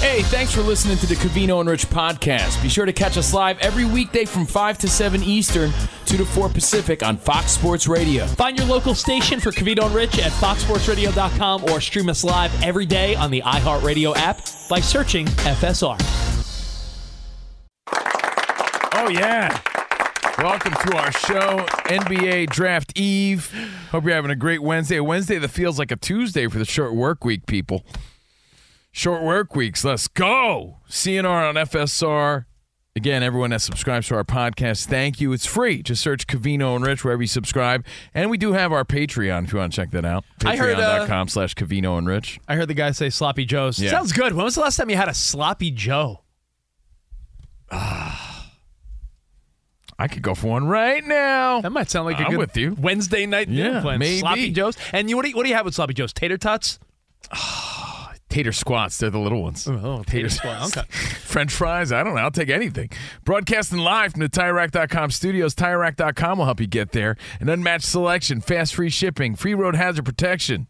Hey, thanks for listening to the Covino and Rich podcast. Be sure to catch us live every weekday from 5 to 7 Eastern, 2 to 4 Pacific on Fox Sports Radio. Find your local station for Covino and Rich at foxsportsradio.com or stream us live every day on the iHeartRadio app by searching FSR. Oh, yeah. Welcome to our show, NBA Draft Eve. Hope you're having a great Wednesday. Wednesday that feels like a Tuesday for the short work week, people. Short work weeks. Let's go. CNR on FSR. Again, everyone that subscribes to our podcast, thank you. It's free. Just search Covino and Rich wherever you subscribe. And we do have our Patreon if you want to check that out. I heard, uh, Patreon.com slash Covino and Rich. I heard the guy say sloppy joes. Yeah. Sounds good. When was the last time you had a sloppy joe? I could go for one right now. That might sound like a I'm good with you. Wednesday night Yeah, plan. maybe. Sloppy joes. And you what do you, what do you have with sloppy joes? Tater tots? Tater squats, they're the little ones. Oh, tater squats. Okay. French fries, I don't know. I'll take anything. Broadcasting live from the TireRack.com studios. TireRack.com will help you get there. An unmatched selection, fast free shipping, free road hazard protection.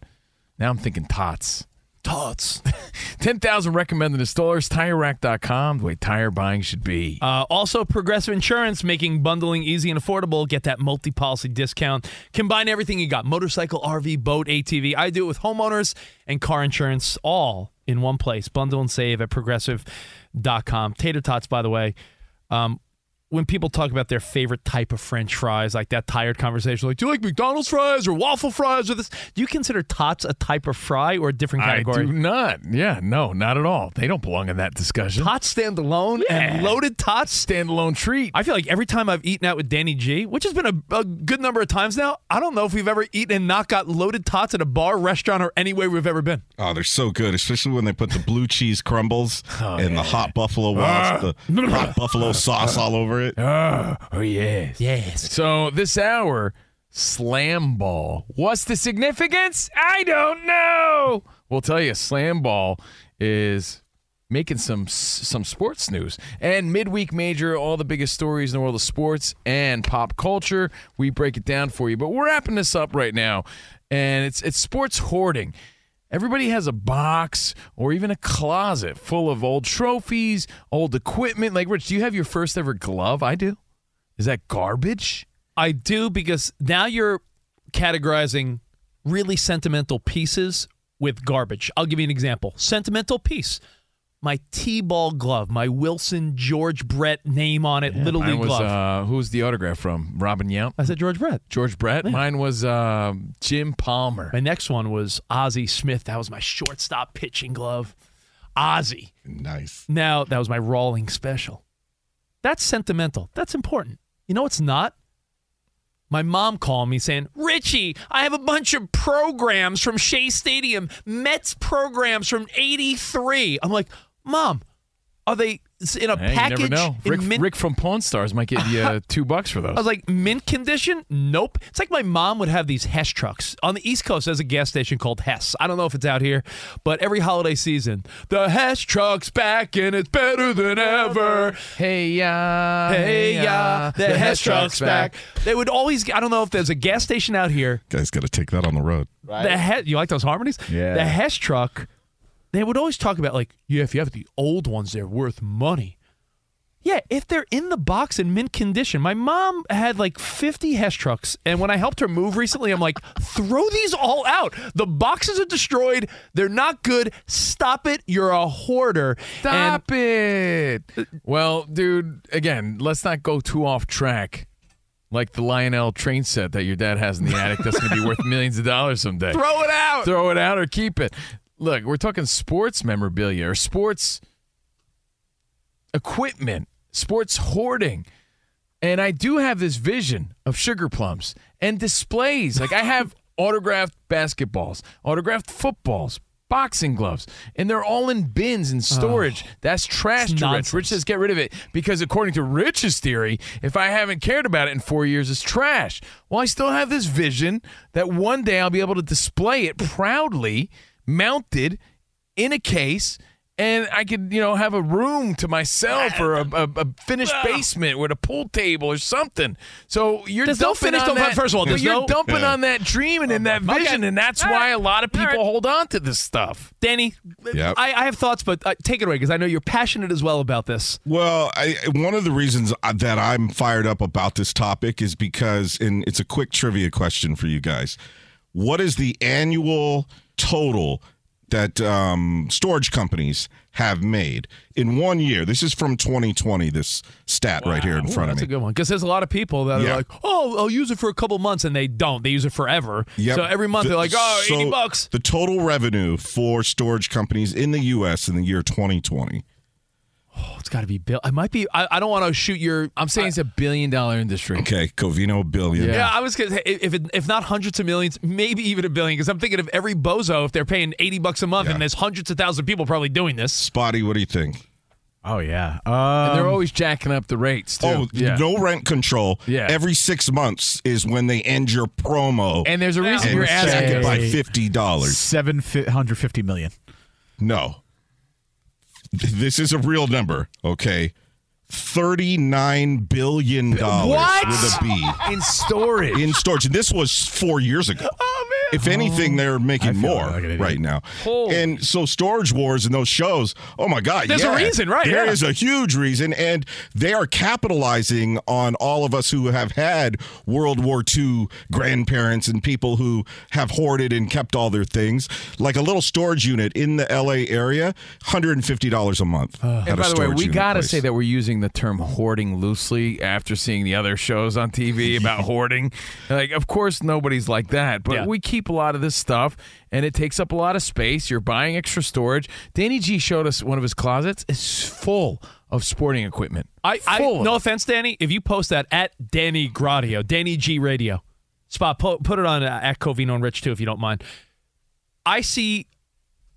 Now I'm thinking tots. Tots. 10,000 recommended installers. TireRack.com, the way tire buying should be. Uh, also, Progressive Insurance making bundling easy and affordable. Get that multi policy discount. Combine everything you got motorcycle, RV, boat, ATV. I do it with homeowners and car insurance all in one place. Bundle and save at progressive.com. Tater tots, by the way. Um, when people talk about their favorite type of French fries, like that tired conversation, like, do you like McDonald's fries or waffle fries or this? Do you consider tots a type of fry or a different category? I do not. Yeah, no, not at all. They don't belong in that discussion. Tots stand alone and loaded tots Standalone treat. I feel like every time I've eaten out with Danny G, which has been a, a good number of times now, I don't know if we've ever eaten and not got loaded tots at a bar, restaurant, or anywhere we've ever been. Oh, they're so good, especially when they put the blue cheese crumbles oh, and the hot buffalo waffle, ah. the hot buffalo sauce all over it. Oh, oh yes. Yes. So this hour, slam ball. What's the significance? I don't know. We'll tell you. Slam ball is making some some sports news and midweek major. All the biggest stories in the world of sports and pop culture. We break it down for you. But we're wrapping this up right now, and it's it's sports hoarding. Everybody has a box or even a closet full of old trophies, old equipment. Like Rich, do you have your first ever glove? I do. Is that garbage? I do because now you're categorizing really sentimental pieces with garbage. I'll give you an example. Sentimental piece. My T-ball glove, my Wilson George Brett name on it, little Mine league was glove. uh, who's the autograph from? Robin Yount, I said George Brett. George Brett. Mine was um, Jim Palmer. My next one was Ozzie Smith. That was my shortstop pitching glove. Ozzie. Nice. Now, that was my Rawling special. That's sentimental. That's important. You know what's not? My mom called me saying, Richie, I have a bunch of programs from Shea Stadium, Mets programs from 83. I'm like, Mom, are they in a Hey, package. you never know. Rick, mint- Rick from Pawn Stars might give you uh, two bucks for those. I was like, mint condition? Nope. It's like my mom would have these Hess trucks. On the East Coast, there's a gas station called Hess. I don't know if it's out here, but every holiday season, the Hess truck's back and it's better than ever. hey ya, Hey, yeah, the, Hess truck's back. They would always, I don't know if there's a gas station out here. Guys, got to take that on the road. The Hess, you like those harmonies? Yeah. The Hess truck, they would always talk about, like, yeah, if you have the old ones, they're worth money. Yeah, if they're in the box in mint condition. My mom had like 50 Hess trucks, and when I helped her move recently, I'm like, throw these all out. The boxes are destroyed. They're not good. Stop it. You're a hoarder. And Stop it. Uh, well, dude, again, let's not go too off track. Like the Lionel train set that your dad has in the attic that's going to be worth millions of dollars someday. throw it out. Throw it out or keep it. Look, we're talking sports memorabilia or sports equipment, sports hoarding. And I do have this vision of sugar plums and displays. Like I have autographed basketballs, autographed footballs, boxing gloves, and they're all in bins in storage. That's trash to Rich. Rich says get rid of it because according to Rich's theory, if I haven't cared about it in four years, it's trash. Well, I still have this vision that one day I'll be able to display it proudly, mounted in a case. And I could, you know, have a room to myself or a, a, a finished basement with a pool table or something. So you're There's no dumping finished- on that. first of all, but there's you're no- dumping Yeah. on that dream and in that Okay. vision, and that's All why right. a lot of people right. hold on to this stuff. Danny, Yep. I, I have thoughts, but uh, take it away because I know you're passionate as well about this. Well, I, one of the reasons uh, that I'm fired up about this topic is because, and it's a quick trivia question for you guys. What is the annual total that um, storage companies have made in one year? This is from 2020, this stat right here in Ooh, front of me. that's a good one because there's a lot of people that Yeah. are like, "Oh, I'll use it for a couple months," and they don't. They use it forever. Yep. So every month The- they're like, "Oh, so 80 bucks." The total revenue for storage companies in the U.S. in the year 2020. Oh, it's got to be Bill. I might be. I, I don't want to shoot your. I'm saying it's a billion dollar industry. Okay, Covino billion. Yeah. Yeah, I was gonna say if it, if not hundreds of millions, maybe even a billion. Because I'm thinking of every bozo if they're paying 80 bucks a month, Yeah. and there's hundreds of thousands of people probably doing this. Spotty, what do you think? Oh yeah. And Um, they're always jacking up the rates too. Oh, yeah. no rent control. Yeah. Every six months is when they end your promo. And there's a reason and you're jack asking. it by fifty dollars. seven hundred fifty million. No. This is a real number, okay? Thirty-nine billion dollars What? with a B in storage. in storage. And this was four years ago. Oh man. If anything, they're making more like right now. Oh. And so, Storage Wars and those shows, oh my God. There's a reason, right, There yeah. is a huge reason. And they are capitalizing on all of us who have had World War II grandparents and people who have hoarded and kept all their things. Like a little storage unit in the LA area, $150 a month. at And a by the way, we got to say that we're using the term hoarding loosely after seeing the other shows on TV about hoarding. Like, of course, nobody's like that, but Yeah. we keep a lot of this stuff and it takes up a lot of space. You're buying extra storage. Danny G showed us one of his closets It's full of sporting equipment. I, I no offense, Danny. If you post that at Danny Gradio, Danny G Radio, spot put, put it on uh, at Covino and Rich too, if you don't mind. I see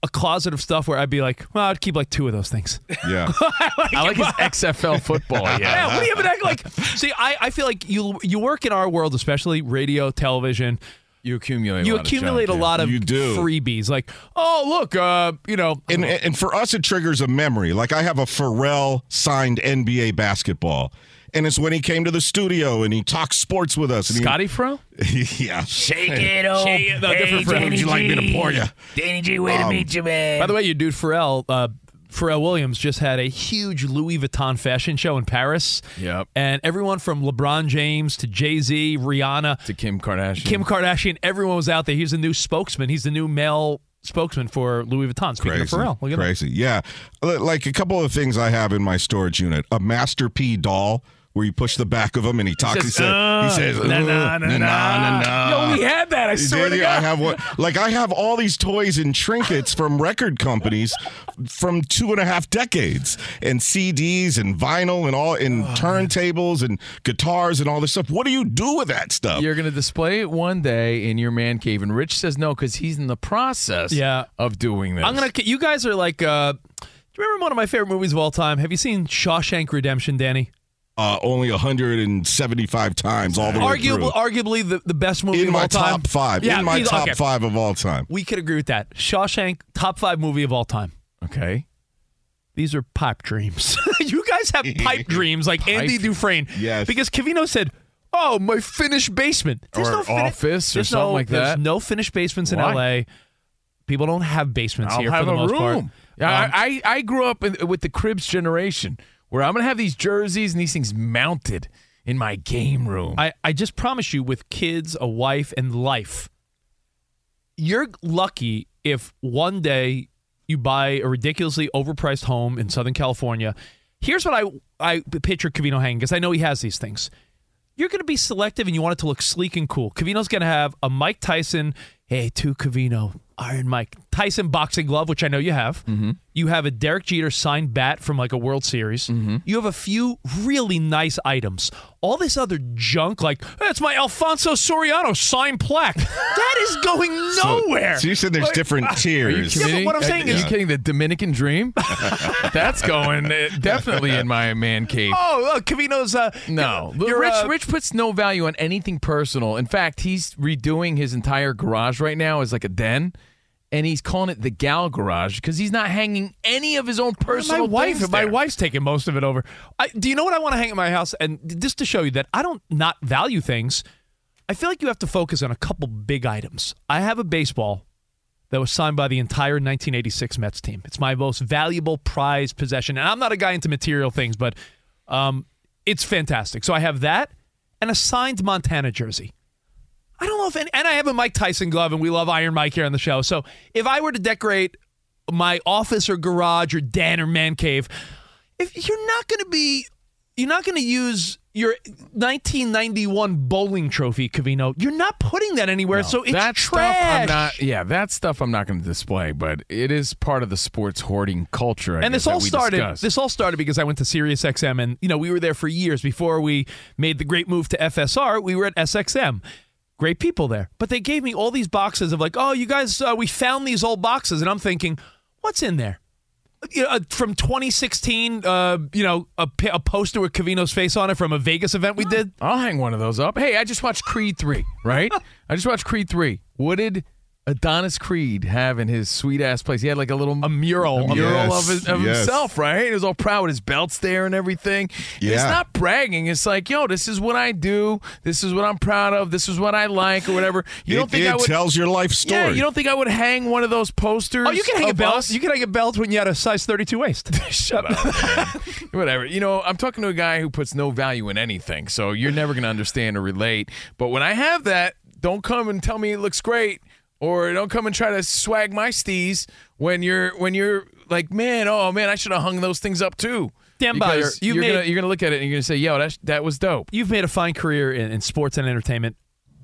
a closet of stuff where I'd be like, well, I'd keep like two of those things. Yeah. I like his XFL football. Yeah, Yeah. what do you even like? See, I, I feel like you you work in our world, especially radio, television. You accumulate. You a lot accumulate of a lot of You do. freebies. Like, oh look, uh, you know, and and for us it triggers a memory. Like I have a Pharrell signed NBA basketball, and it's when he came to the studio and he talked sports with us. And yeah. Scotty Fro? yeah. Shake it up. Shake it- no, different friend. Would you like me to pour you? Danny G, way to meet you, man. By the way, your dude Pharrell, uh, Pharrell Williams just had a huge Louis Vuitton fashion show in Paris. Yep. And everyone from LeBron James to Jay Z, Rihanna, To Kim Kardashian. Kim Kardashian, everyone was out there. He's the new spokesman. He's the new male spokesman for Louis Vuitton. Speaking Crazy. of Pharrell, look at that. Crazy. Yeah. Like a couple of things I have in my storage unit. A Master P doll where you push the back of him and he talks. He, says, says, "Uh, he says, na, "Uh, na, na, na, na, na." Yo, we had that. I swear to Danny, I have one. Like I have all these toys and trinkets from record companies from two and a half decades, and CDs and vinyl and all, and turntables and guitars and all this stuff. What do you do with that stuff? You're going to display it one day in your man cave, and Rich says no because he's in the process Yeah. of doing this. I'm gonna. You guys are like uh, Do you remember one of my favorite movies of all time? Have you seen Shawshank Redemption, Danny? Uh, only 175 times all the way Arguably, through. arguably the, the best movie in of my all time. top five. Yeah, in my top okay. five of all time. We could agree with that. Shawshank, top five movie of all time. Okay. These are pipe dreams. you guys have pipe dreams like Andy Dufresne. Yes. Because Covino said, "Oh, my finished basement Or office or there's something no, like There's that. no finished basements in Why? L.A. People don't have basements I'll here have for the a most room. part. Yeah, Um, I, I I grew up in, with the Cribs generation where I'm gonna have these jerseys and these things mounted in my game room. I, I just promise you, with kids, a wife, and life, you're lucky if one day you buy a ridiculously overpriced home in Southern California. Here's what I I picture Covino hanging because I know he has these things. You're going to be selective and you want it to look sleek and cool. Covino's going to have a Mike Tyson, hey, to Covino, Iron Mike Tyson boxing glove, which I know you have. You have a Derek Jeter signed bat from like a World Series. You have a few really nice items. All this other junk, like that's my Alfonso Soriano signed plaque, that is going nowhere. So you said there's different Are you tiers. Yeah, but what I'm saying Are is- you kidding? The Dominican Dream? That's going uh, definitely in my man cave. oh, look, Covino's. Uh, No, you're, Rich. uh, Rich puts no value on anything personal. In fact, he's redoing his entire garage right now as like a den, and he's calling it the Gal Garage because he's not hanging any of his own my personal wife, things my wife's taking most of it over. I, do you know what I want to hang at my house? And just to show you that I don't not value things, I feel like you have to focus on a couple big items. I have a baseball that was signed by the entire 1986 Mets team. It's my most valuable prized possession, and I'm not a guy into material things, but um, it's fantastic. So I have that and a signed Montana jersey. I don't know if any, and I have a Mike Tyson glove, and we love Iron Mike here on the show. So if I were to decorate my office or garage or den or man cave, if you're not going to be, you're not going to use your 1991 bowling trophy, Covino. You're not putting that anywhere, so it's that trash. stuff I'm not. Yeah, that stuff I'm not going to display, but it is part of the sports hoarding culture. I and guess, this all started. discussed. This all started because I went to Sirius XM, and you know we were there for years before we made the great move to FSR. We were at SXM. Great people there, but they gave me all these boxes of like, oh, you guys, uh, we found these old boxes, and I'm thinking, what's in there? You know, uh, from 2016, uh, you know, a, a poster with Covino's face on it from a Vegas event we did. I'll hang one of those up. Hey, I just watched Creed 3, right? I just watched Creed 3. What did Adonis Creed have in his sweet ass place? He had like a little A mural. a mural Yes, of, his, of yes. himself, right? He was all proud with his belts there and everything. Yeah. It's not bragging. It's like, yo, this is what I do. This is what I'm proud of. This is what I like or whatever. You it don't think it I would tells your life story. Yeah, you don't think I would hang one of those posters? Oh, you can hang a belt. us? You can hang a belt when you had a size 32 waist. Shut up. Whatever. You know, I'm talking to a guy who puts no value in anything, so you're never going to understand or relate. But when I have that, don't come and tell me it looks great, or don't come and try to swag my steez when you're when you're like, man, oh man, I should have hung those things up too. Dan Because Byers, you you're made- gonna you're gonna look at it and you're gonna say, yo, that that was dope. You've made a fine career in, in sports and entertainment.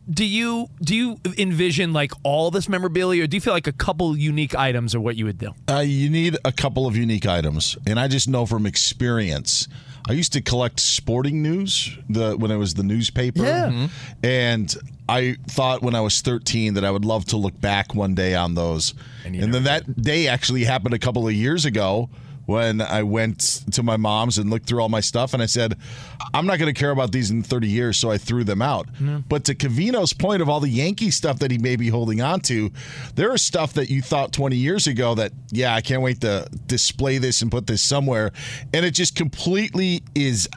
Do you do you envision like all this memorabilia, or do you feel like a couple unique items are what you would do? Uh, you need a couple of unique items, and I just know from experience. I used to collect sporting news the when it was the newspaper, Yeah. Mm-hmm. and I thought when I was 13 that I would love to look back one day on those. And, then that day actually happened a couple of years ago when I went to my mom's and looked through all my stuff, and I said, "I'm not going to care about these in 30 years," so I threw them out. But to Covino's point of all the Yankee stuff that he may be holding on to, there is stuff that you thought 20 years ago that, yeah, I can't wait to display this and put this somewhere, and it just completely is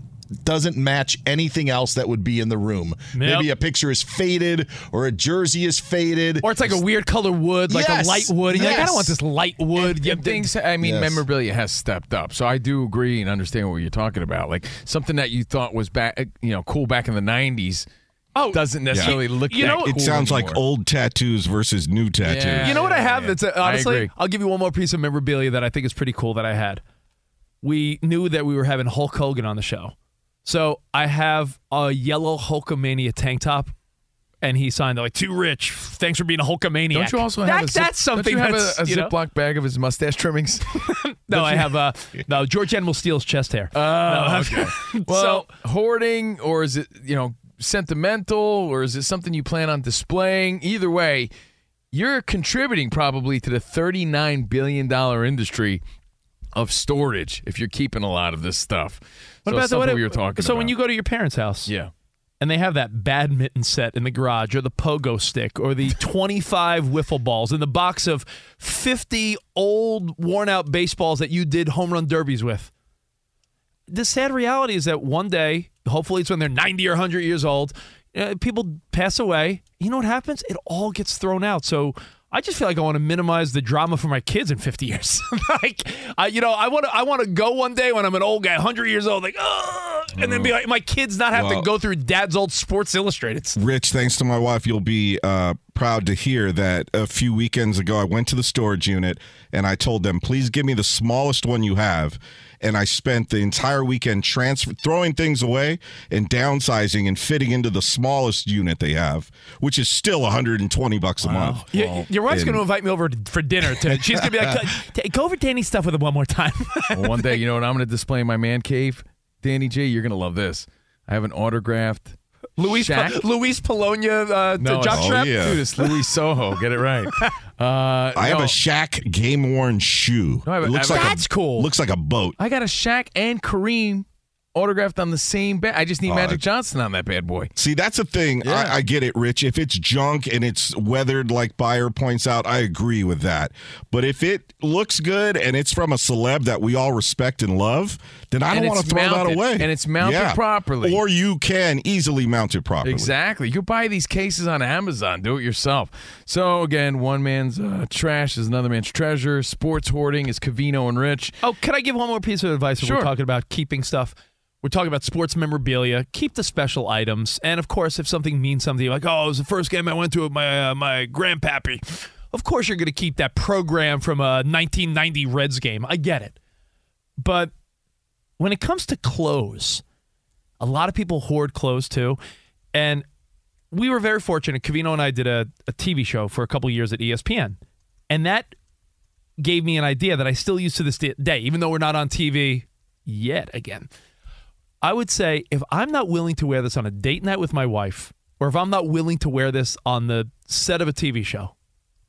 doesn't match anything else that would be in the room. Maybe a picture is faded or a jersey is faded. Or it's like a weird color wood, like Yes. a light wood. And you're like, I Yes. don't want this light wood. And things, I mean, Yes. memorabilia has stepped up. So I do agree and understand what you're talking about. Like something that you thought was back, you know, cool back in the '90s. Oh, doesn't necessarily look. you that know- cool It sounds like old tattoos versus new tattoos. Yeah. You know what I have yeah. that's uh, I honestly. I'll give you one more piece of memorabilia that I think is pretty cool that I had. We knew that we were having Hulk Hogan on the show. So I have a yellow Hulkamania tank top, and he signed it like, too rich. Thanks for being a Hulkamaniac. Don't you also That- have a zip, that's something Don't you have a, a you know- Ziploc bag of his mustache trimmings? No, I have uh, no George Animal Steele's chest hair. Oh, okay. Well, so hoarding, or is it you know sentimental, or is it something you plan on displaying? Either way, you're contributing probably to the thirty-nine billion dollar industry of storage if you're keeping a lot of this stuff. What so about the, that we were talking So about. when you go to your parents' house, yeah. and they have that badminton set in the garage or the pogo stick or the 25 wiffle balls and the box of 50 old worn out baseballs that you did home run derbies with. The sad reality is that one day, hopefully it's when they're 90 or 100 years old, uh, people pass away. You know what happens? It all gets thrown out. So I just feel like I want to minimize the drama for my kids in 50 years. like, I, you know, I want to I want to go one day when I'm an old guy, 100 years old, like, oh, and then be like, my kids not have Well- to go through dad's old Sports Illustrated. Rich, thanks to my wife, you'll be uh, proud to hear that a few weekends ago, I went to the storage unit and I told them, please give me the smallest one you have. And I spent the entire weekend transfer throwing things away and downsizing and fitting into the smallest unit they have, which is still 120 bucks a month. Your, your wife's and- going to invite me over for dinner. To, she's going to be like, "T- go over Danny's stuff with him one more time. Well, one day, you know what I'm going to display in my man cave? Danny J, you're going to love this. I have an autographed Luis, Shaq. Luis Polonia uh, No, jock it's- strap. Oh, yeah. Dude, it's Louis Soho. Get it right. Uh, I have a Shaq game worn shoe. No, have looks like a- That's a, cool. Looks like a boat. I got a Shaq and Kareem autographed on the same bed. I just need Oh, Magic Johnson on that bad boy. See, that's a thing. Yeah. I, I get it, Rich. If it's junk and it's weathered, like Beyer points out, I agree with that. But if it looks good and it's from a celeb that we all respect and love, then I And don't want to throw mounted, that away. and it's mounted properly. Or you can easily mount it properly. Exactly. You buy these cases on Amazon. Do it yourself. So again, one man's uh, trash is another man's treasure. Sports hoarding is Covino and Rich. Oh, can I give one more piece of advice? If Sure. We're talking about keeping stuff. We're talking about sports memorabilia. Keep the special items, and of course, if something means something, like oh, it was the first game I went to with my uh, my grandpappy. Of course, you're going to keep that program from a 1990 Reds game. I get it, but when it comes to clothes, a lot of people hoard clothes too, and we were very fortunate. Covino and I did a, a TV show for a couple years at ESPN, and that gave me an idea that I still use to this day, even though we're not on TV yet again. I would say if I'm not willing to wear this on a date night with my wife, or if I'm not willing to wear this on the set of a TV show,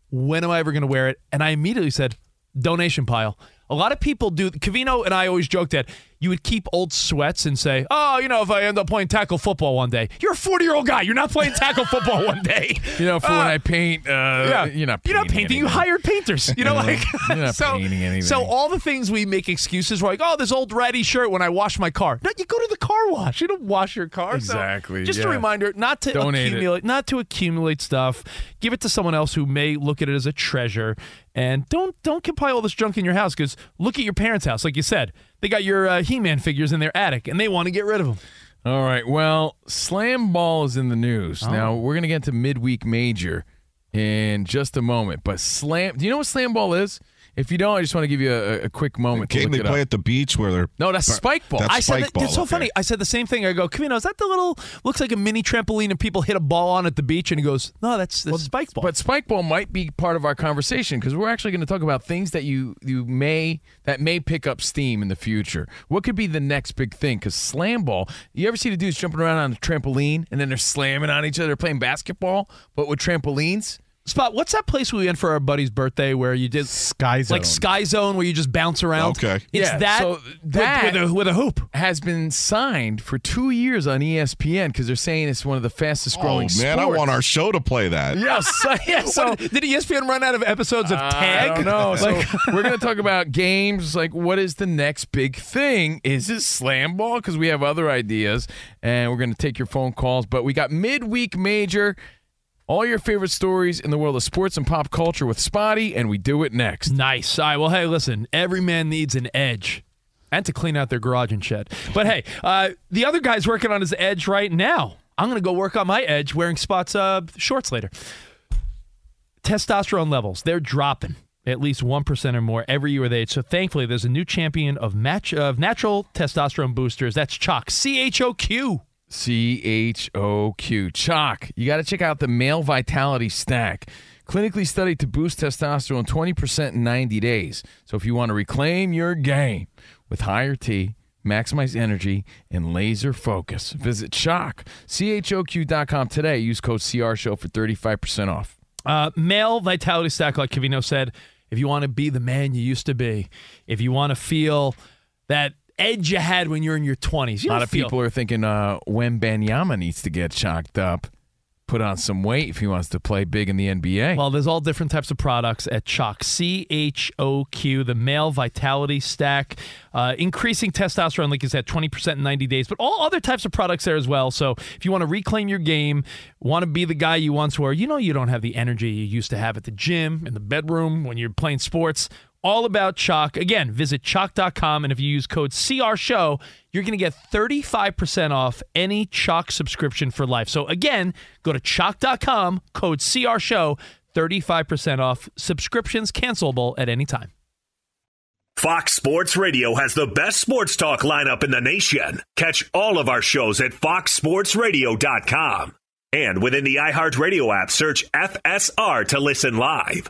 when am I ever going to wear it? And I immediately said, donation pile. A lot of people do. Covino and I always joked that you would keep old sweats and say, "Oh, you know, if I end up playing tackle football one day, you're a 40 year old guy. You're not playing tackle football one day." You know, for when Uh, I paint, uh, yeah, you're not painting You're not painting. You hired painters. You know, like You're not so. painting anything. So all the things we make excuses for, like, oh, this old ratty shirt when I wash my car. No, you go to the car wash. You don't wash your car. So Exactly, just yeah. a reminder not to Donate it. accumulate, not to accumulate stuff. Give it to someone else who may look at it as a treasure. And don't don't compile all this junk in your house because look at your parents' house. Like you said, they got your uh, He-Man figures in their attic, and they want to get rid of them. All right. Well, Slam Ball is in the news. Oh. Now, we're going to get to midweek major in just a moment. But Slam, do you know what Slam Ball is? If you don't, I just want to give you a, a quick moment to Game look they it play up. at the beach where they're No, that's spike ball. That's I said spike that, ball. it's so okay. funny. I said the same thing. I go, Covino, is that the little looks like a mini trampoline and people hit a ball on at the beach? And he goes, No, that's that's spike ball. But spike ball might be part of our conversation because we're actually going to talk about things that you you may that may pick up steam in the future. What could be the next big thing? Because slam ball, you ever see the dudes jumping around on a trampoline and then they're slamming on each other, playing basketball, but with trampolines? Spot, what's that place we went for our buddy's birthday where you did Sky Zone. like Sky Zone where you just bounce around? Okay. It's Yeah, that, so with- that- with, a, with a hoop. Has been signed for two years on ESPN because they're saying it's one of the fastest Oh growing. man, I want our show to play that. Yes, so, yeah. So What- did ESPN run out of episodes of I Tag? don't know. So we're going to talk about games. Like, what is the next big thing? Is it slam ball? Because we have other ideas, and we're going to take your phone calls. But we got midweek major. All your favorite stories in the world of sports and pop culture with Spotty, and we do it next. Nice. All right. Well, hey, listen. Every man needs an edge, and to clean out their garage and shed. But hey, uh, the other guy's working on his edge right now. I'm gonna go work on my edge wearing spots uh, shorts later. Testosterone levels they're dropping at least one percent or more every year with age. So thankfully, there's a new champion of match of natural testosterone boosters. That's Choq. C H O Q. C H O Q. Choq. You got to check out the Male Vitality Stack. Clinically studied to boost testosterone 20% in 90 days. So if you want to reclaim your game with higher T, maximize energy, and laser focus, visit Choq, CHOQ.com today. Use code CR Show for 35% off. Uh, male vitality stack, like Covino said, if you want to be the man you used to be, if you want to feel that edge you had when you're in your 20s. You A lot of feel- people are thinking uh, when Banyama needs to get chalked up, put on some weight if he wants to play big in the NBA. Well, there's all different types of products at Choq. C H O Q, the male vitality stack, uh, increasing testosterone, like you said, 20% in 90 days, but all other types of products there as well. So if you want to reclaim your game, want to be the guy you once were, you know you don't have the energy you used to have at the gym, in the bedroom, when you're playing sports. All about Choq. Again, visit choq.com, and if you use code CRSHOW, you're going to get 35% off any Choq subscription for life. So again, go to choq.com, code CRSHOW, 35% off. Subscriptions cancelable at any time. Fox Sports Radio has the best sports talk lineup in the nation. Catch all of our shows at foxsportsradio.com. And within the iHeartRadio app, search FSR to listen live.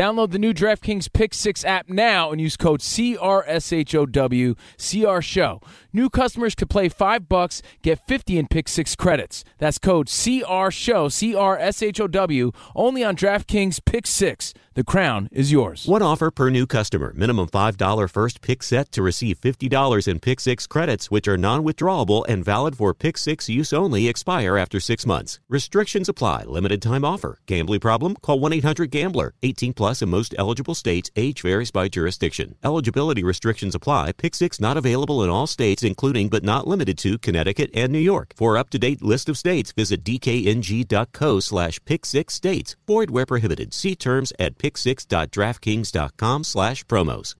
Download the new DraftKings Pick Six app now and use code CRSHOW CRSHOW. New customers could play five bucks, get 50 in Pick Six credits. That's code CRSHOW CRSHOW only on DraftKings Pick Six. The crown is yours. One offer per new customer. Minimum $5 first pick set to receive $50 in Pick Six credits, which are non withdrawable and valid for Pick Six use only, expire after six months. Restrictions apply. Limited time offer. Gambling problem? Call 1 800 Gambler. 18 plus in most eligible states. Age varies by jurisdiction. Eligibility restrictions apply. Pick Six not available in all states, including but not limited to Connecticut and New York. For up to date list of states, visit dkng.co slash pick six states. Void where prohibited. See terms at pick6.draftkings.com slash promos.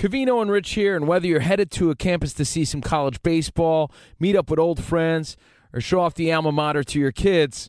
Covino and Rich here, and whether you're headed to a campus to see some college baseball, meet up with old friends, or show off the alma mater to your kids,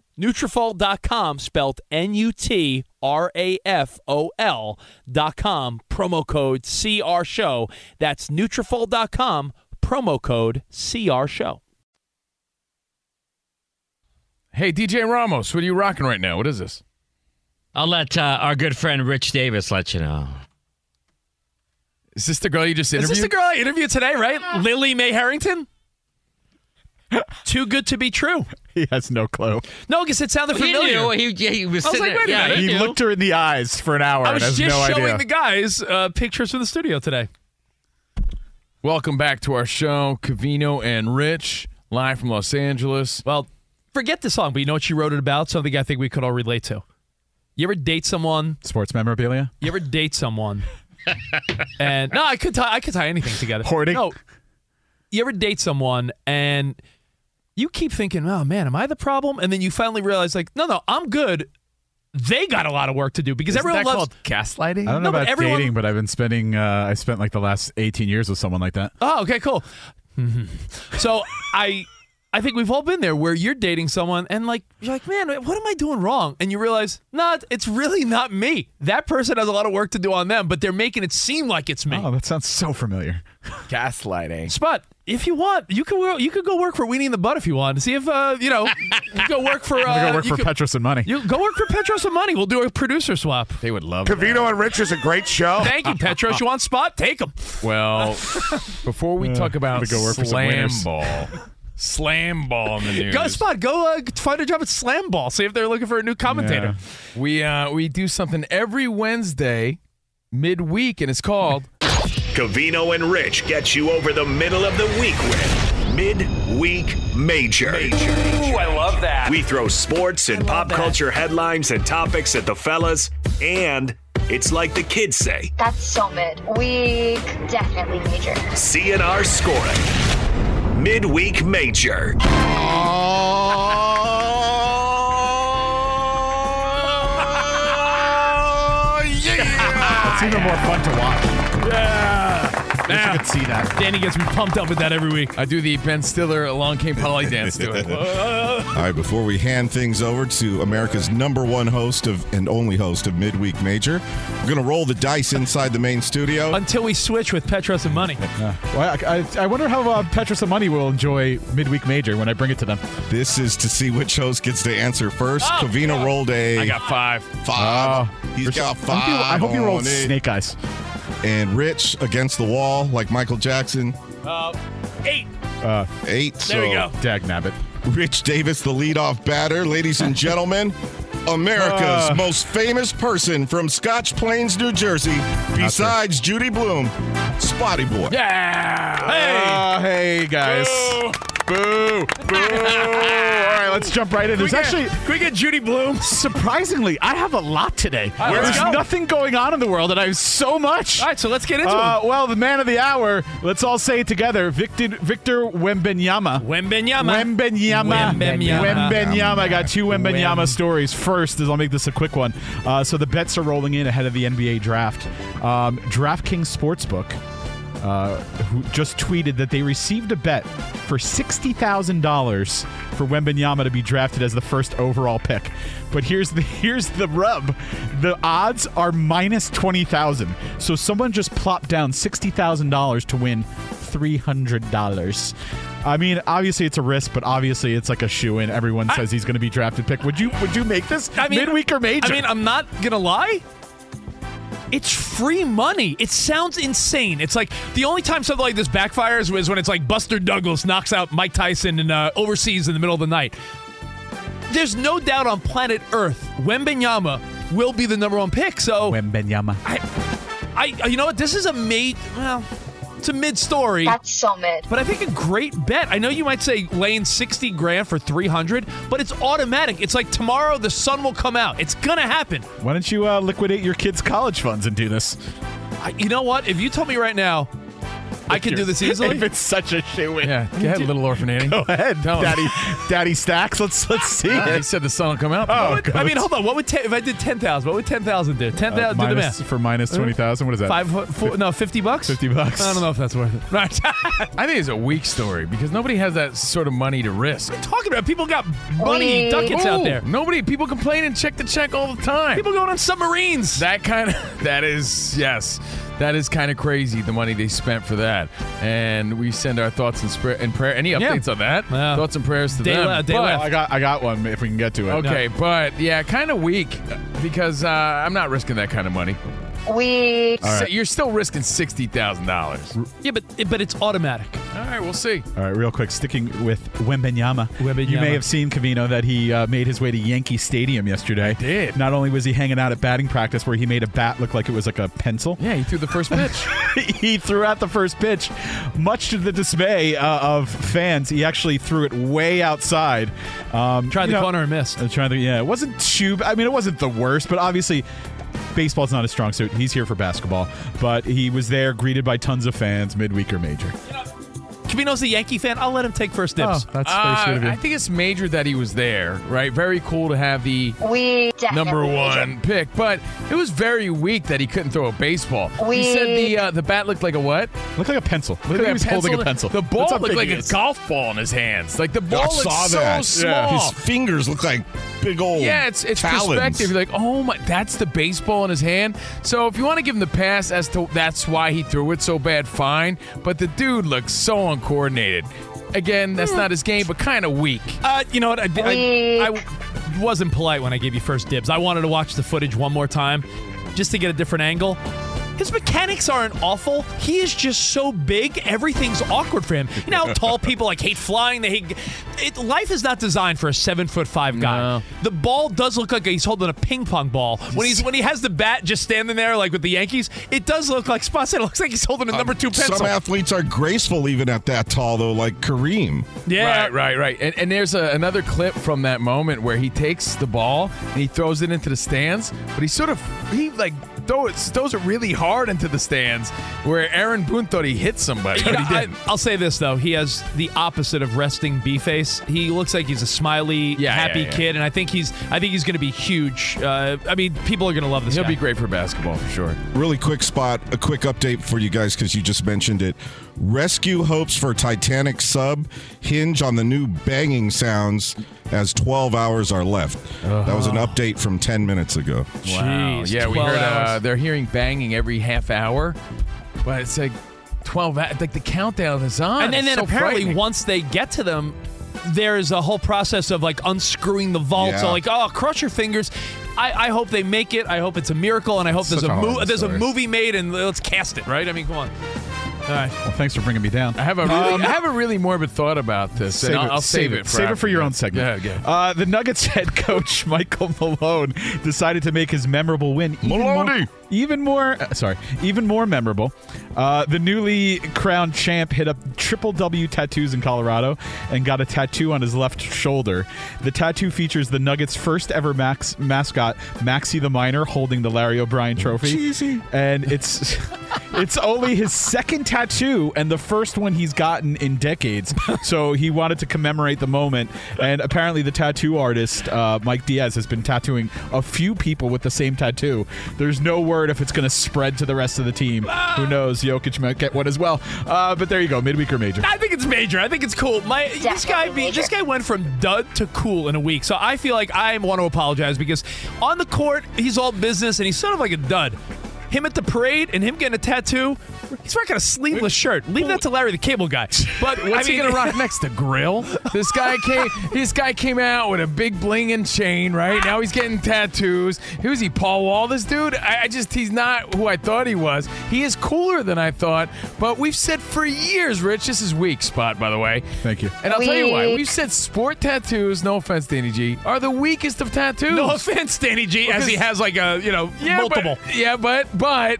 Nutrafol.com, spelled N-U-T-R-A-F-O-L dot com, promo code CR Show. That's Nutrafol.com, promo code CR Show. Hey, DJ Ramos, what are you rocking right now? What is this? I'll let uh, our good friend Rich Davis let you know. Is this the girl you just interviewed? Is interviewed? this the girl I interviewed today, right? Lily Mae Harrington? Too good to be true. He has no clue. No, because it sounded He familiar. knew. He, yeah, he was I was sitting like, there. wait a yeah, minute. he He knew. looked her in the eyes for an hour I and was has just no showing idea. the guys uh, pictures from the studio today. Welcome back to our show, Covino and Rich, live from Los Angeles. Well, forget the song, but you know what she wrote it about? Something I think we could all relate to. You ever date someone? Sports memorabilia. You ever date someone? and no, I could tie. I could tie anything together. Hoarding? No. You ever date someone and you keep thinking, "Oh man, am I the problem?" And then you finally realize, like, no, no, I'm good. They got a lot of work to do because Isn't everyone that loves. called gaslighting? I don't know No, but about everyone- dating, but I've been spending. Uh, I spent like the last 18 years with someone like that. Oh, okay, cool. Mhm. so I I think we've all been there where you're dating someone and like you're like, man, what am I doing wrong? And you realize, no, it's really not me. That person has a lot of work to do on them, but they're making it seem like it's me. Oh, that sounds so familiar. gaslighting. Spot, if you want, you can wo- you could go work for Weenie and the Butt if you want to see if uh you know you go work for uh, go work for could- Petros and money. You go work for Petros and Money. We'll do a producer swap. They would love that. Covino and Rich is a great show. Thank you, Petros. You want spot? Take them. Well, before we talk about gonna go work for some slam winners. ball, slam ball in the news. Go spot. Go uh, find a job at Slam Ball. See if they're looking for a new commentator. We uh, we do something every Wednesday, midweek, and it's called Covino and Rich get you over the middle of the week with Midweek Major. Ooh, I love that. We throw sports and pop culture headlines and topics at the fellas, and it's like the kids say That's so mid. Week definitely major. CNR scoring. Midweek Major. Oh, yeah! It's even more fun to watch. Yeah. Wish you could see that. Danny gets me pumped up with that every week. I do the Ben Stiller Along Came Polly dance to it. All right, before we hand things over to America's number one host of and only host of Midweek Major, we're going to roll the dice inside the main studio. Until we switch with Petros and Money. Well, I, I, I wonder how uh, Petros and money will enjoy midweek major when I bring it to them. This is to see which host gets to answer first. Oh, Covino rolled a I got five. five. Oh. He's got I five. hope you, I hope you rolled it. snake eyes. And Rich against the wall, like Michael Jackson, Uh, eight. Uh, eight. There we go. dag nabbit. Rich Davis, the leadoff batter. Ladies and gentlemen, America's Uh. most famous person from Scotch Plains, New Jersey, besides Judy Blume, Spotty Boy. Yeah. Hey. Oh, hey guys. Boo. Boo. All right, let's jump right in. There's actually Can we get Judy Blume? surprisingly, I have a lot today. right, There's go. nothing going on in the world, and I have so much. All right, so let's get into Uh, it. well, the man of the hour. Let's all say it together. Victor Victor Wembanyama. Wembanyama. Wembanyama. Wembanyama. Wembanyama. I got two Wembanyama Wem- stories. First is I'll make this a quick one. Uh, so the bets are rolling in ahead of the NBA draft. Um, DraftKings Sportsbook uh, who just tweeted that they received a bet for sixty thousand dollars for Wembanyama to be drafted as the first overall pick. But here's the here's the rub: the odds are minus twenty thousand. So someone just plopped down sixty thousand dollars to win three hundred dollars. I mean, obviously it's a risk, but obviously it's like a shoe in. Everyone says he's going to be drafted pick. Would you would you make this I mean, midweek or major? I mean, I'm not gonna lie. It's free money. It sounds insane. It's like the only time something like this backfires was when it's like Buster Douglas knocks out Mike Tyson in uh, overseas in the middle of the night. There's no doubt on planet Earth, Wembanyama will be the number one pick. So Wembanyama. I, I, you know what? This is a mate. Well, it's a mid story. That's so mid. But I think a great bet. I know you might say laying 60 grand for 300, but it's automatic. It's like tomorrow the sun will come out. It's going to happen. Why don't you uh, liquidate your kids' college funds and do this? I, you know what? If you told me right now I can do this easily, If it's such a shoe in. Yeah. Go ahead, little orphan Annie. Go ahead, Tell him. Daddy, Daddy Stacks. Let's let's see He it. said the sun will come out. Oh, what would- I mean, hold on. What would ten, if I did 10,000? What would 10,000 do? 10,000 Uh, do the minus- math. for minus twenty thousand. What is that? Five, four, no, 50 bucks? 50 bucks. I don't know if that's worth it. Right. I think it's a weak story because nobody has that sort of money to risk. Talking about people got money Wait. ducats out Oh, there. Nobody, people complain and check the check all the time. People going on submarines. that kind of, that is, yes, that is kind of crazy, the money they spent for that. And we send our thoughts and, spra- and prayer. Any updates on that? Yeah. Thoughts and prayers to Day them. left, But- I got I got one if we can get to it. Okay, but yeah, kind of weak because uh, I'm not risking that kind of money. Weak. So you're still risking sixty thousand dollars. Yeah, but but it's automatic. All right, we'll see. All right, real quick, sticking with Wembenyama. Wembanyama. You may have seen, Covino, that he uh, made his way to Yankee Stadium yesterday. I did. Not only was he hanging out at batting practice where he made a bat look like it was like a pencil, Yeah, he threw the first pitch. he threw out the first pitch. Much to the dismay uh, of fans, he actually threw it way outside. Um, Tried the know, corner and missed. uh, trying to, yeah, it wasn't too. I mean, it wasn't the worst, but obviously, baseball's not a strong suit. He's here for basketball, but he was there, greeted by tons of fans, midweek or major. Covino's a Yankee fan. I'll let him take first dibs. that's Uh, very sweet of you. I think it's major that he was there, right? Very cool to have the We definitely number major. one pick, but it was very weak that he couldn't throw a baseball. He said the uh, the bat looked like a what? Looked like a pencil. Looked Looked like he was holding a pencil. The ball That's how looked big like he a is. golf ball in his hands. Like the ball I looked saw so that. small. His fingers look like big old. Yeah, it's it's talons. perspective. You're like, oh my, that's the baseball in his hand. So if you want to give him the pass as to that's why he threw it so bad, fine. But the dude looks so uncoordinated. Again, that's not his game, but kind of weak. Uh, you know what? I, I, I wasn't polite when I gave you first dibs. I wanted to watch the footage one more time just to get a different angle. His mechanics aren't awful. He is just so big, everything's awkward for him. You know how tall people like hate flying. They hate. It, life is not designed for a seven foot five guy. No. The ball does look like he's holding a ping pong ball when he's when he has the bat just standing there like with the Yankees. It does look like Spot said. It looks like he's holding a uh, number two pencil. Some athletes are graceful even at that tall, though, like Kareem. yeah, Right, right, right. And, and there's a, another clip from that moment where he takes the ball and he throws it into the stands, but he sort of he like throws throws it really hard into the stands where Aaron Boone thought he hit somebody. You but know, he I, didn't. I'll say this though, he has the opposite of resting B face. He looks like he's a smiley, Yeah, happy yeah, yeah. kid, and I think he's I think he's going to be huge. Uh, I mean, people are going to love this. He'll guy. be great for basketball for sure. Really quick spot, a quick update for you guys because you just mentioned it. Rescue hopes for Titanic sub hinge on the new banging sounds as 12 hours are left. That was an update from 10 minutes ago. Wow. Jeez, Yeah, we heard uh, they're hearing banging every half hour, but it's like 12 like the countdown is on. And then, then so apparently once they get to them, there's a whole process of like unscrewing the vault. So like, oh, cross your fingers. I, I hope they make it. I hope it's a miracle, and I hope there's Such a, a mo- there's a movie made, and let's cast it. Right? I mean, come on. All right. Well, thanks for bringing me down. I have a really, I have a really morbid thought about this. Save and I'll, it, I'll save, it. for save it for your own segment. Yeah, yeah. Uh, the Nuggets head coach Michael Malone decided to make his memorable win even Maloney! more, even more. uh, sorry, even more memorable. Uh, the newly crowned champ hit up triple W tattoos in Colorado and got a tattoo on his left shoulder. The tattoo features the Nuggets' first ever max mascot, Maxie the Miner, holding the Larry O'Brien Trophy. Cheesy. and it's it's only his second tattoo and the first one he's gotten in decades. So he wanted to commemorate the moment. And apparently, the tattoo artist uh, Mike Diaz has been tattooing a few people with the same tattoo. There's no word if it's going to spread to the rest of the team. Who knows? Jokic might get one as well. Uh, but there you go, midweek or major. I think it's major. I think it's cool. My this guy be, this guy went from dud to cool in a week. So I feel like I want to apologize because on the court he's all business and he's sort of like a dud. Him at the parade and him getting a tattoo. He's rocking a sleeveless shirt. Leave that to Larry the Cable Guy. But What's I he gonna rock next? The grill? This guy came. This guy came out with a big bling and chain. Right now he's getting tattoos. Who's he? Paul Wall? This dude? I, I just he's not who I thought he was. He is cooler than I thought. But we've said for years, Rich. This is weak spot, by the way. Thank you. And I'll tell you why. We've said sport tattoos. No offense, Danny G, are the weakest of tattoos. No offense, Danny G, as he has like a you know Yeah, multiple. But, yeah, but but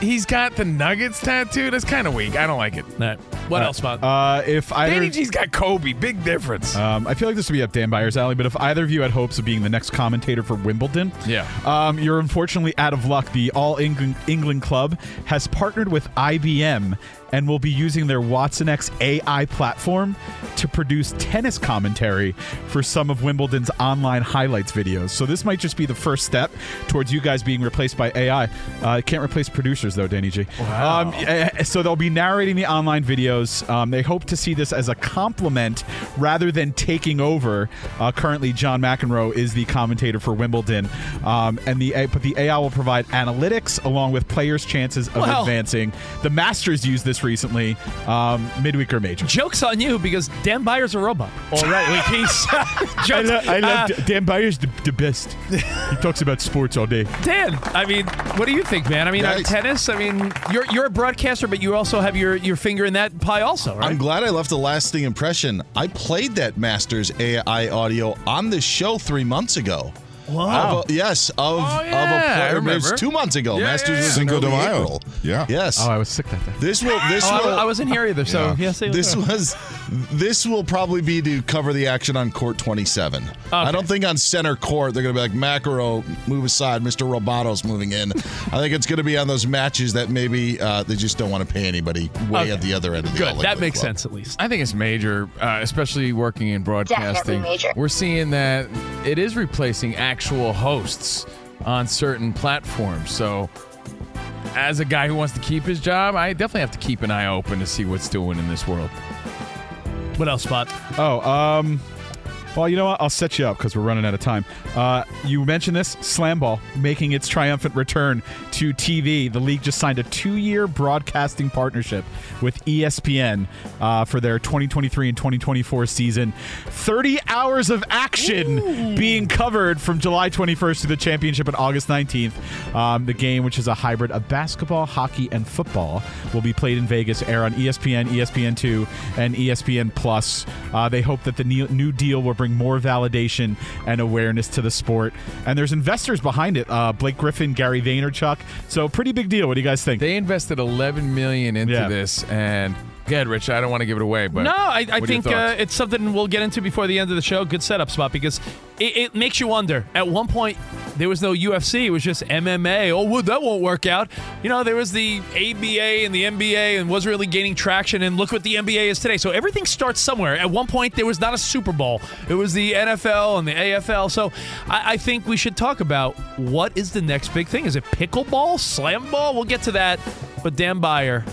he's got the Nuggets tattoo. That's kind of weak. I don't like it. All right. What else, Spot? Uh, if either, Danny G's got Kobe. Big difference. Um, I feel like this would be up Dan Beyer's alley, but if either of you had hopes of being the next commentator for Wimbledon, Yeah. um, you're unfortunately out of luck. The All England, England Club has partnered with IBM and will be using their Watson X AI platform to produce tennis commentary for some of Wimbledon's online highlights videos. So this might just be the first step towards you guys being replaced by AI. Uh, can't replace producers. Though, Danny G. Um, eh, so they'll be narrating the online videos. Um, they hope to see this as a compliment rather than taking over. Uh, currently, John McEnroe is the commentator for Wimbledon, um, and the but the AI will provide analytics along with players' chances of Well- advancing. The Masters used this recently, um, midweek or major. Joke's on you because Dan Beyer's a robot. All right, Like he's, I, jokes, lo- I love uh, D- Dan Beyer's the, the best. he talks about sports all day. Dan, I mean, what do you think, man? I mean, uh, Nice. tennis. I mean, you're you're a broadcaster, but you also have your your finger in that pie, also, right? I'm glad I left a lasting impression. I played that Masters AI audio on this show three months ago. Wow. Of a- yes, of, Oh, of yeah, I a player. It was two months ago. Yeah, Masters yeah, was Cinco in de Mayo. April. Yeah. Yes. Oh, I was sick that day. This will. This Oh, will. I, I wasn't here either, so Yeah. yes, it This was this will probably be to cover the action on court 27. I don't think on center court they're going to be like McEnroe move aside, Mr. Roboto's moving in. I think it's going to be on those matches that maybe uh, they just don't want to pay anybody way Okay. at the other end of the good. That makes Club. sense, at least. I think it's major, uh, especially working in broadcasting. major. We're seeing that it is replacing actual hosts on certain platforms. So, as a guy who wants to keep his job, I definitely have to keep an eye open to see what's doing in this world. What else, Spot? Oh, um, well, you know what? I'll set you up because we're running out of time. Uh, you mentioned this slam ball making its triumphant return to TV. The league just signed a two-year broadcasting partnership with ESPN uh, for their 2023 and 2024 season. 30 hours of action being covered from July 21st to the championship on August 19th. Um, the game, which is a hybrid of basketball, hockey, and football, will be played in Vegas. Air on ESPN, ESPN2, and ESPN Plus. Uh, they hope that the new deal will bring more validation and awareness to the sport. And there's investors behind it: uh, Blake Griffin, Gary Vaynerchuk. So pretty big deal. What do you guys think? They invested 11 million into Yeah. this, and good, Rich. I don't want to give it away, but no, I, I what are your think uh, it's something we'll get into before the end of the show. Good setup spot because it, it makes you wonder. At one point, there was no UFC; it was just MMA. Oh, well, that won't work out. You know, there was the ABA and the NBA, and was really gaining traction. And look what the NBA is today. So everything starts somewhere. At one point, there was not a Super Bowl; it was the NFL and the AFL. So I, I think we should talk about what is the next big thing. Is it pickleball, slam ball? We'll get to that. But Dan Beyer,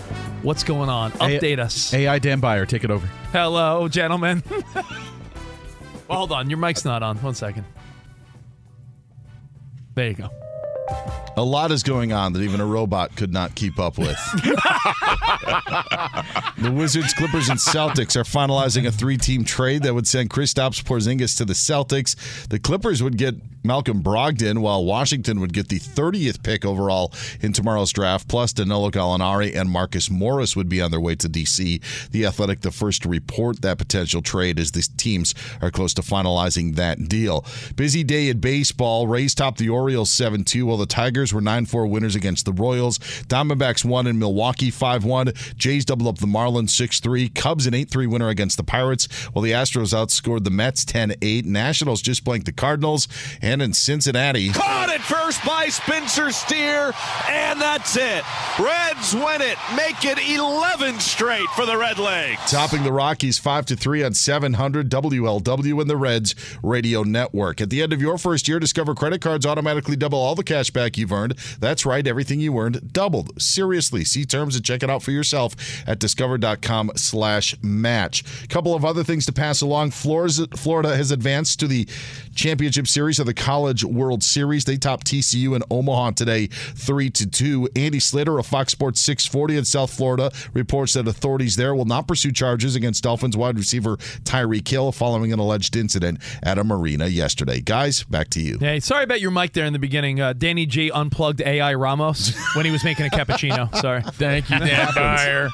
what's going on? Update us. AI Dan Beyer, take it over. Hello, gentlemen. well, hold on. Your mic's not on. One second. There you go. A lot is going on that even a robot could not keep up with. the Wizards, Clippers, and Celtics are finalizing a three-team trade that would send Kristaps Porzingis to the Celtics. The Clippers would get Malcolm Brogdon, while Washington would get the 30th pick overall in tomorrow's draft. Plus, Danilo Gallinari and Marcus Morris would be on their way to D.C. The Athletic, the first to report that potential trade, as these teams are close to finalizing that deal. Busy day in baseball. Rays topped the Orioles 7 2, while the Tigers were 9 4 winners against the Royals. Diamondbacks won in Milwaukee 5 1. Jays doubled up the Marlins 6 3. Cubs an 8 3 winner against the Pirates, while the Astros outscored the Mets 10 8. Nationals just blanked the Cardinals. And in Cincinnati, Caught at first by Spencer Steer, and that's it. Reds win it, make it 11 straight for the Red Legs. topping the Rockies 5 to 3 on 700 WLW and the Reds Radio Network. At the end of your first year, Discover credit cards automatically double all the cash back you've earned. That's right, everything you earned doubled. Seriously, see terms and check it out for yourself at discover.com slash match. Couple of other things to pass along. Florida has advanced to the championship series of the College World Series. They topped TCU in Omaha today 3 to 2. Andy Slater of Fox Sports 640 in South Florida reports that authorities there will not pursue charges against Dolphins wide receiver Tyreek Hill following an alleged incident at a marina yesterday. Guys, back to you. Hey, sorry about your mic there in the beginning. Uh, Danny G unplugged AI Ramos when he was making a cappuccino. Sorry. Thank you, Dan Beyer.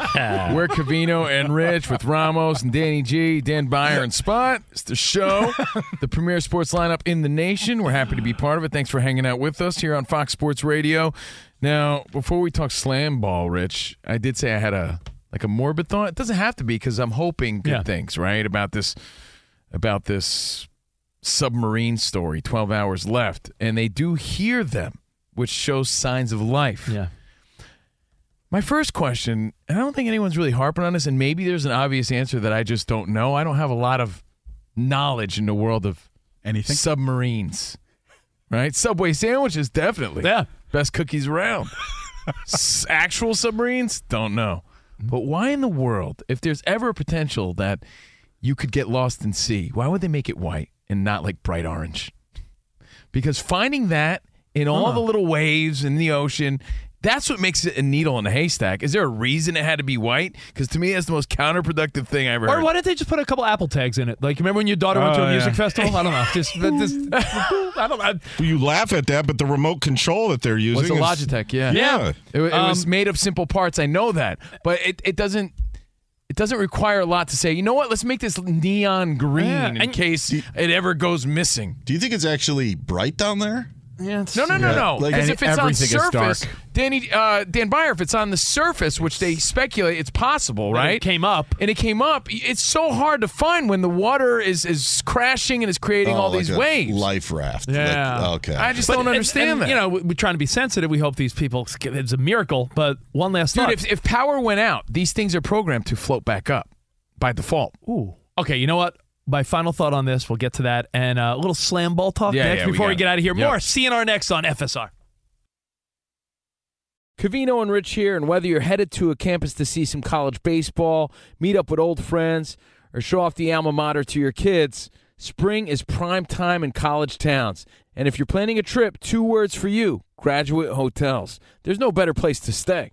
We're Covino and Rich with Ramos and Danny G, Dan Beyer and Spot. It's the show, the premier sports lineup in the nation. We're happy to be part of it. Thanks for hanging out with us here on Fox Sports Radio. Now, before we talk slam ball, Rich, I did say I had a like a morbid thought. It doesn't have to be because I'm hoping good Yeah. things, right? About this about this submarine story, 12 hours left, and they do hear them, which shows signs of life. Yeah. My first question, and I don't think anyone's really harping on this, and maybe there's an obvious answer that I just don't know. I don't have a lot of knowledge in the world of Anything? submarines, right? Subway sandwiches, definitely. Yeah. Best cookies around. S- Actual submarines? Don't know. Mm-hmm. But why in the world, if there's ever a potential that you could get lost in sea, why would they make it white and not like bright orange? Because finding that in all the little waves in the ocean, that's what makes it a needle in a haystack. Is there a reason it had to be white? Because to me, that's the most counterproductive thing I ever Or heard. why didn't they just put a couple Apple tags in it? Like, remember when your daughter went to Oh, a music festival? I don't know. Just, just I don't know. You laugh at that, but the remote control that they're using was a is- Logitech, yeah. Yeah. It, it was Um, made of simple parts. I know that, but it, it doesn't it doesn't require a lot to say. You know what? Let's make this neon green Yeah, in and- case it ever goes missing. Do you think it's actually bright down there? Yeah, No, no, no, Yeah, no. like- Because if it's on surface. Danny, uh, Dan Beyer, if it's on the surface, which they speculate it's possible, And right? It came up. and it came up. It's so hard to find when the water is is crashing and is creating Oh, all like these a waves. Life raft. Yeah. Like, okay. I just But- don't understand and, that. You know, we- we're trying to be sensitive. We hope these people. It's a miracle. But one last Dude, thought. if, if power went out, these things are programmed to float back up by default. Ooh. Okay, you know what? My final thought on this, we'll get to that, and uh, a little slam ball talk Yeah, next yeah, before got we it. get out of here. Yep. More CNR next on FSR. Covino and Rich here, and whether you're headed to a campus to see some college baseball, meet up with old friends, or show off the alma mater to your kids, spring is prime time in college towns. And if you're planning a trip, two words for you graduate hotels. There's no better place to stay.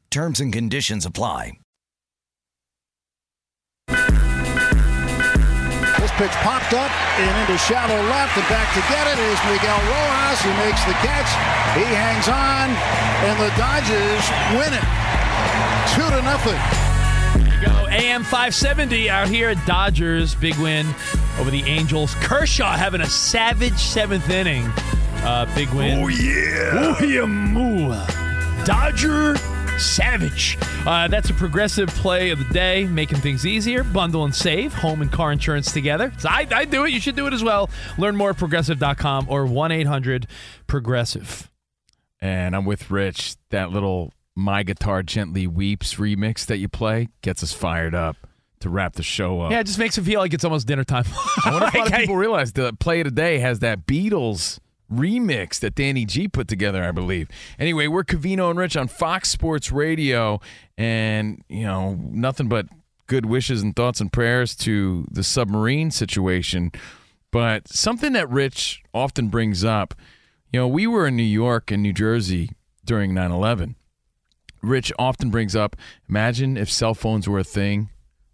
Terms and conditions apply. This pitch popped up and into shallow left and back to get it is Miguel Rojas who makes the catch. He hangs on and the Dodgers win it. Two to nothing. Go AM 570 out here at Dodgers. Big win over the Angels. Kershaw having a savage seventh inning. Uh, big win. Oh, yeah. Oh, yeah. moo. Dodger Savage. Uh, that's a progressive play of the day, making things easier. Bundle and save, home and car insurance together. So I, I do it. You should do it as well. Learn more at progressive.com or 1 800 Progressive. And I'm with Rich. That little My Guitar Gently Weeps remix that you play gets us fired up to wrap the show up. Yeah, it just makes it feel like it's almost dinner time. I wonder if a lot of people realize the play today has that Beatles remix that Danny G put together, I believe. Anyway, we're Covino and Rich on Fox Sports Radio, and you know nothing but good wishes and thoughts and prayers to the submarine situation. But something that Rich often brings up, you know, we were in New York and New Jersey during 9 11. Rich often brings up. Imagine if cell phones were a thing.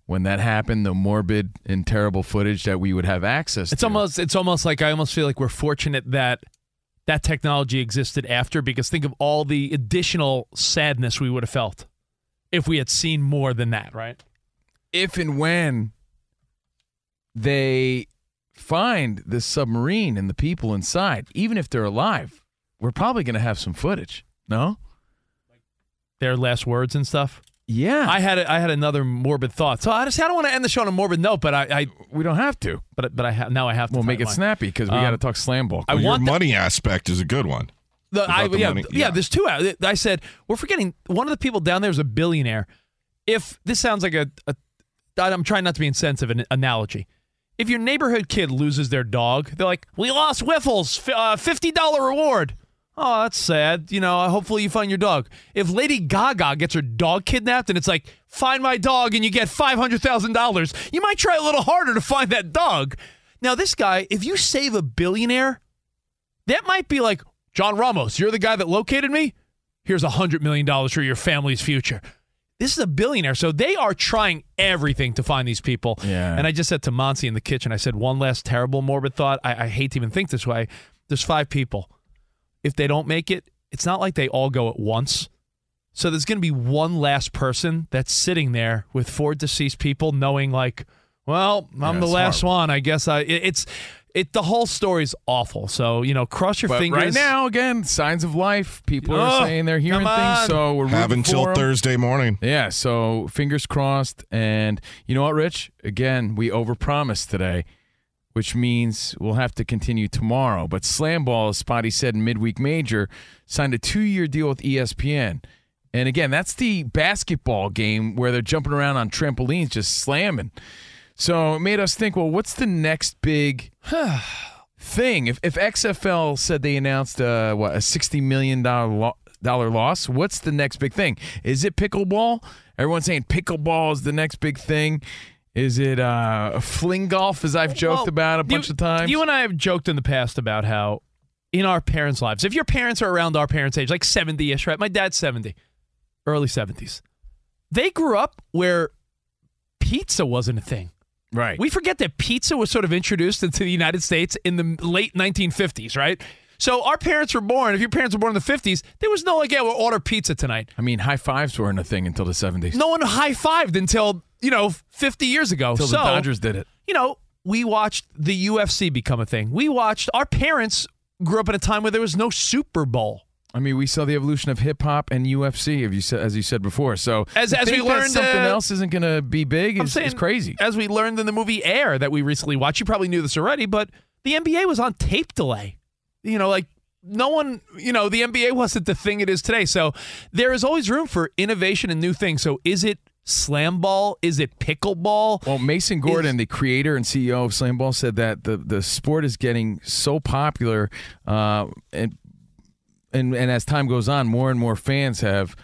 When that happened, the morbid and terrible footage that we would have access It's to. almost it's almost like I almost feel like we're fortunate that that technology existed after because think of all the additional sadness we would have felt if we had seen more than that, right? if and when they find the submarine and the people inside, even if they're alive, we're probably going to have some footage. No? Their last words and stuff. Yeah. I had a, I had another morbid thought. So I just I don't want to end the show on a morbid note, but I, I we don't have to. But but I have now I have to. We'll make it mine. snappy because we Um, got to talk slam ball. I Well, your want the- money aspect is a good one. The, I, the yeah, yeah, yeah. there's two. I said we're forgetting one of the people down there is a billionaire. If this sounds like a, a I'm trying not to be insensitive an analogy. If your neighborhood kid loses their dog, they're like, "We lost Wiffles, uh, fifty dollar reward." Oh, that's sad. You know, uh, hopefully you find your dog. If Lady Gaga gets her dog kidnapped and it's like, "Find my dog," and you get five hundred thousand dollars, you might try a little harder to find that dog. Now, this guy, if you save a billionaire, that might be like, John Ramos, you're the guy that located me? Here's a $100 million for your family's future. This is a billionaire. So they are trying everything to find these people. Yeah. And I just said to Monty in the kitchen, I said, one last terrible, morbid thought. I, I hate to even think this way. There's five people. If they don't make it, it's not like they all go at once. So there's going to be one last person that's sitting there with four deceased people, knowing like, well, I'm Yeah, the last horrible. one. I guess I. It, it's it. The whole story's awful. So you know, cross your But fingers. right now, again, signs of life. People Oh, are saying they're hearing things, so we're rooting Have until for 'em. Thursday morning. Yeah, so fingers crossed. And you know what, Rich? Again, we overpromised today, which means we'll have to continue tomorrow. But Slam Ball, as Spotty said in midweek major, signed a two-year deal with ESPN. And again, that's the basketball game where they're jumping around on trampolines, just slamming. So it made us think, well, what's the next big thing? If if XFL said they announced uh, what a sixty million dollar dollar loss, what's the next big thing? Is it pickleball? Everyone's saying pickleball is the next big thing. Is it uh, fling golf, as I've joked Well, about a you- bunch of times? You and I have joked in the past about how in our parents' lives, if your parents are around our parents' age, like 70 ish, right? My dad's 70, early 70s. They grew up where pizza wasn't a thing. right. We forget that pizza was sort of introduced into the United States in the late 1950s, right? So our parents were born. If your parents were born in the 50s, there was no like, yeah, we'll order pizza tonight. I mean, high fives weren't a thing until the seventies. No one high fived until you know 50 years ago. until so the Dodgers did it. you know, we watched the UFC become a thing. We watched our parents grew up at a time where there was no Super Bowl. I mean, we saw the evolution of hip hop and UFC, as you said, as you said before. So, As- as we learned, something uh, else isn't going to be big is, saying, is crazy. As we learned in the movie Air that we recently watched, you probably knew this already, but the NBA was on tape delay. You know, like no one, you know, the NBA wasn't the thing it is today. So there is always room for innovation and new things. So is it slam ball? Is it pickleball? Well, Mason Gordon, the creator and CEO of Slam Ball, said that the, the sport is getting so popular, uh, and, and and as time goes on, more and more fans have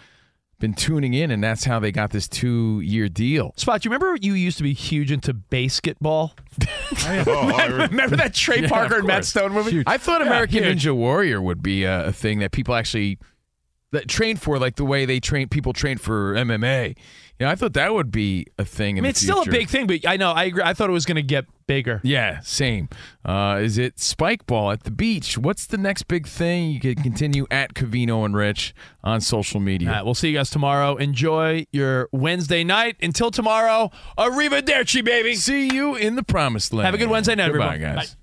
been tuning in, and that's how they got this two year deal. Spot, you remember you used to be huge into basketball? Oh, I re- remember that Trey Yeah, Parker of and Matt. Stone movie? I thought Yeah, American huge. Ninja Warrior would be a, a thing that people actually that train for, like the way they train people train for MMA. Know, I thought that would be a thing. I mean, it's still a big thing, but I know I agree. I thought it was going to get bigger. Yeah, same. Uh, is it spike ball at the beach? What's the next big thing? You can continue at Covino and Rich on social media. All right, we'll see you guys tomorrow. Enjoy your Wednesday night. Until tomorrow, arrivederci, baby. See you in the promised land. Have a good Wednesday night, Goodbye, everyone. guys. Bye.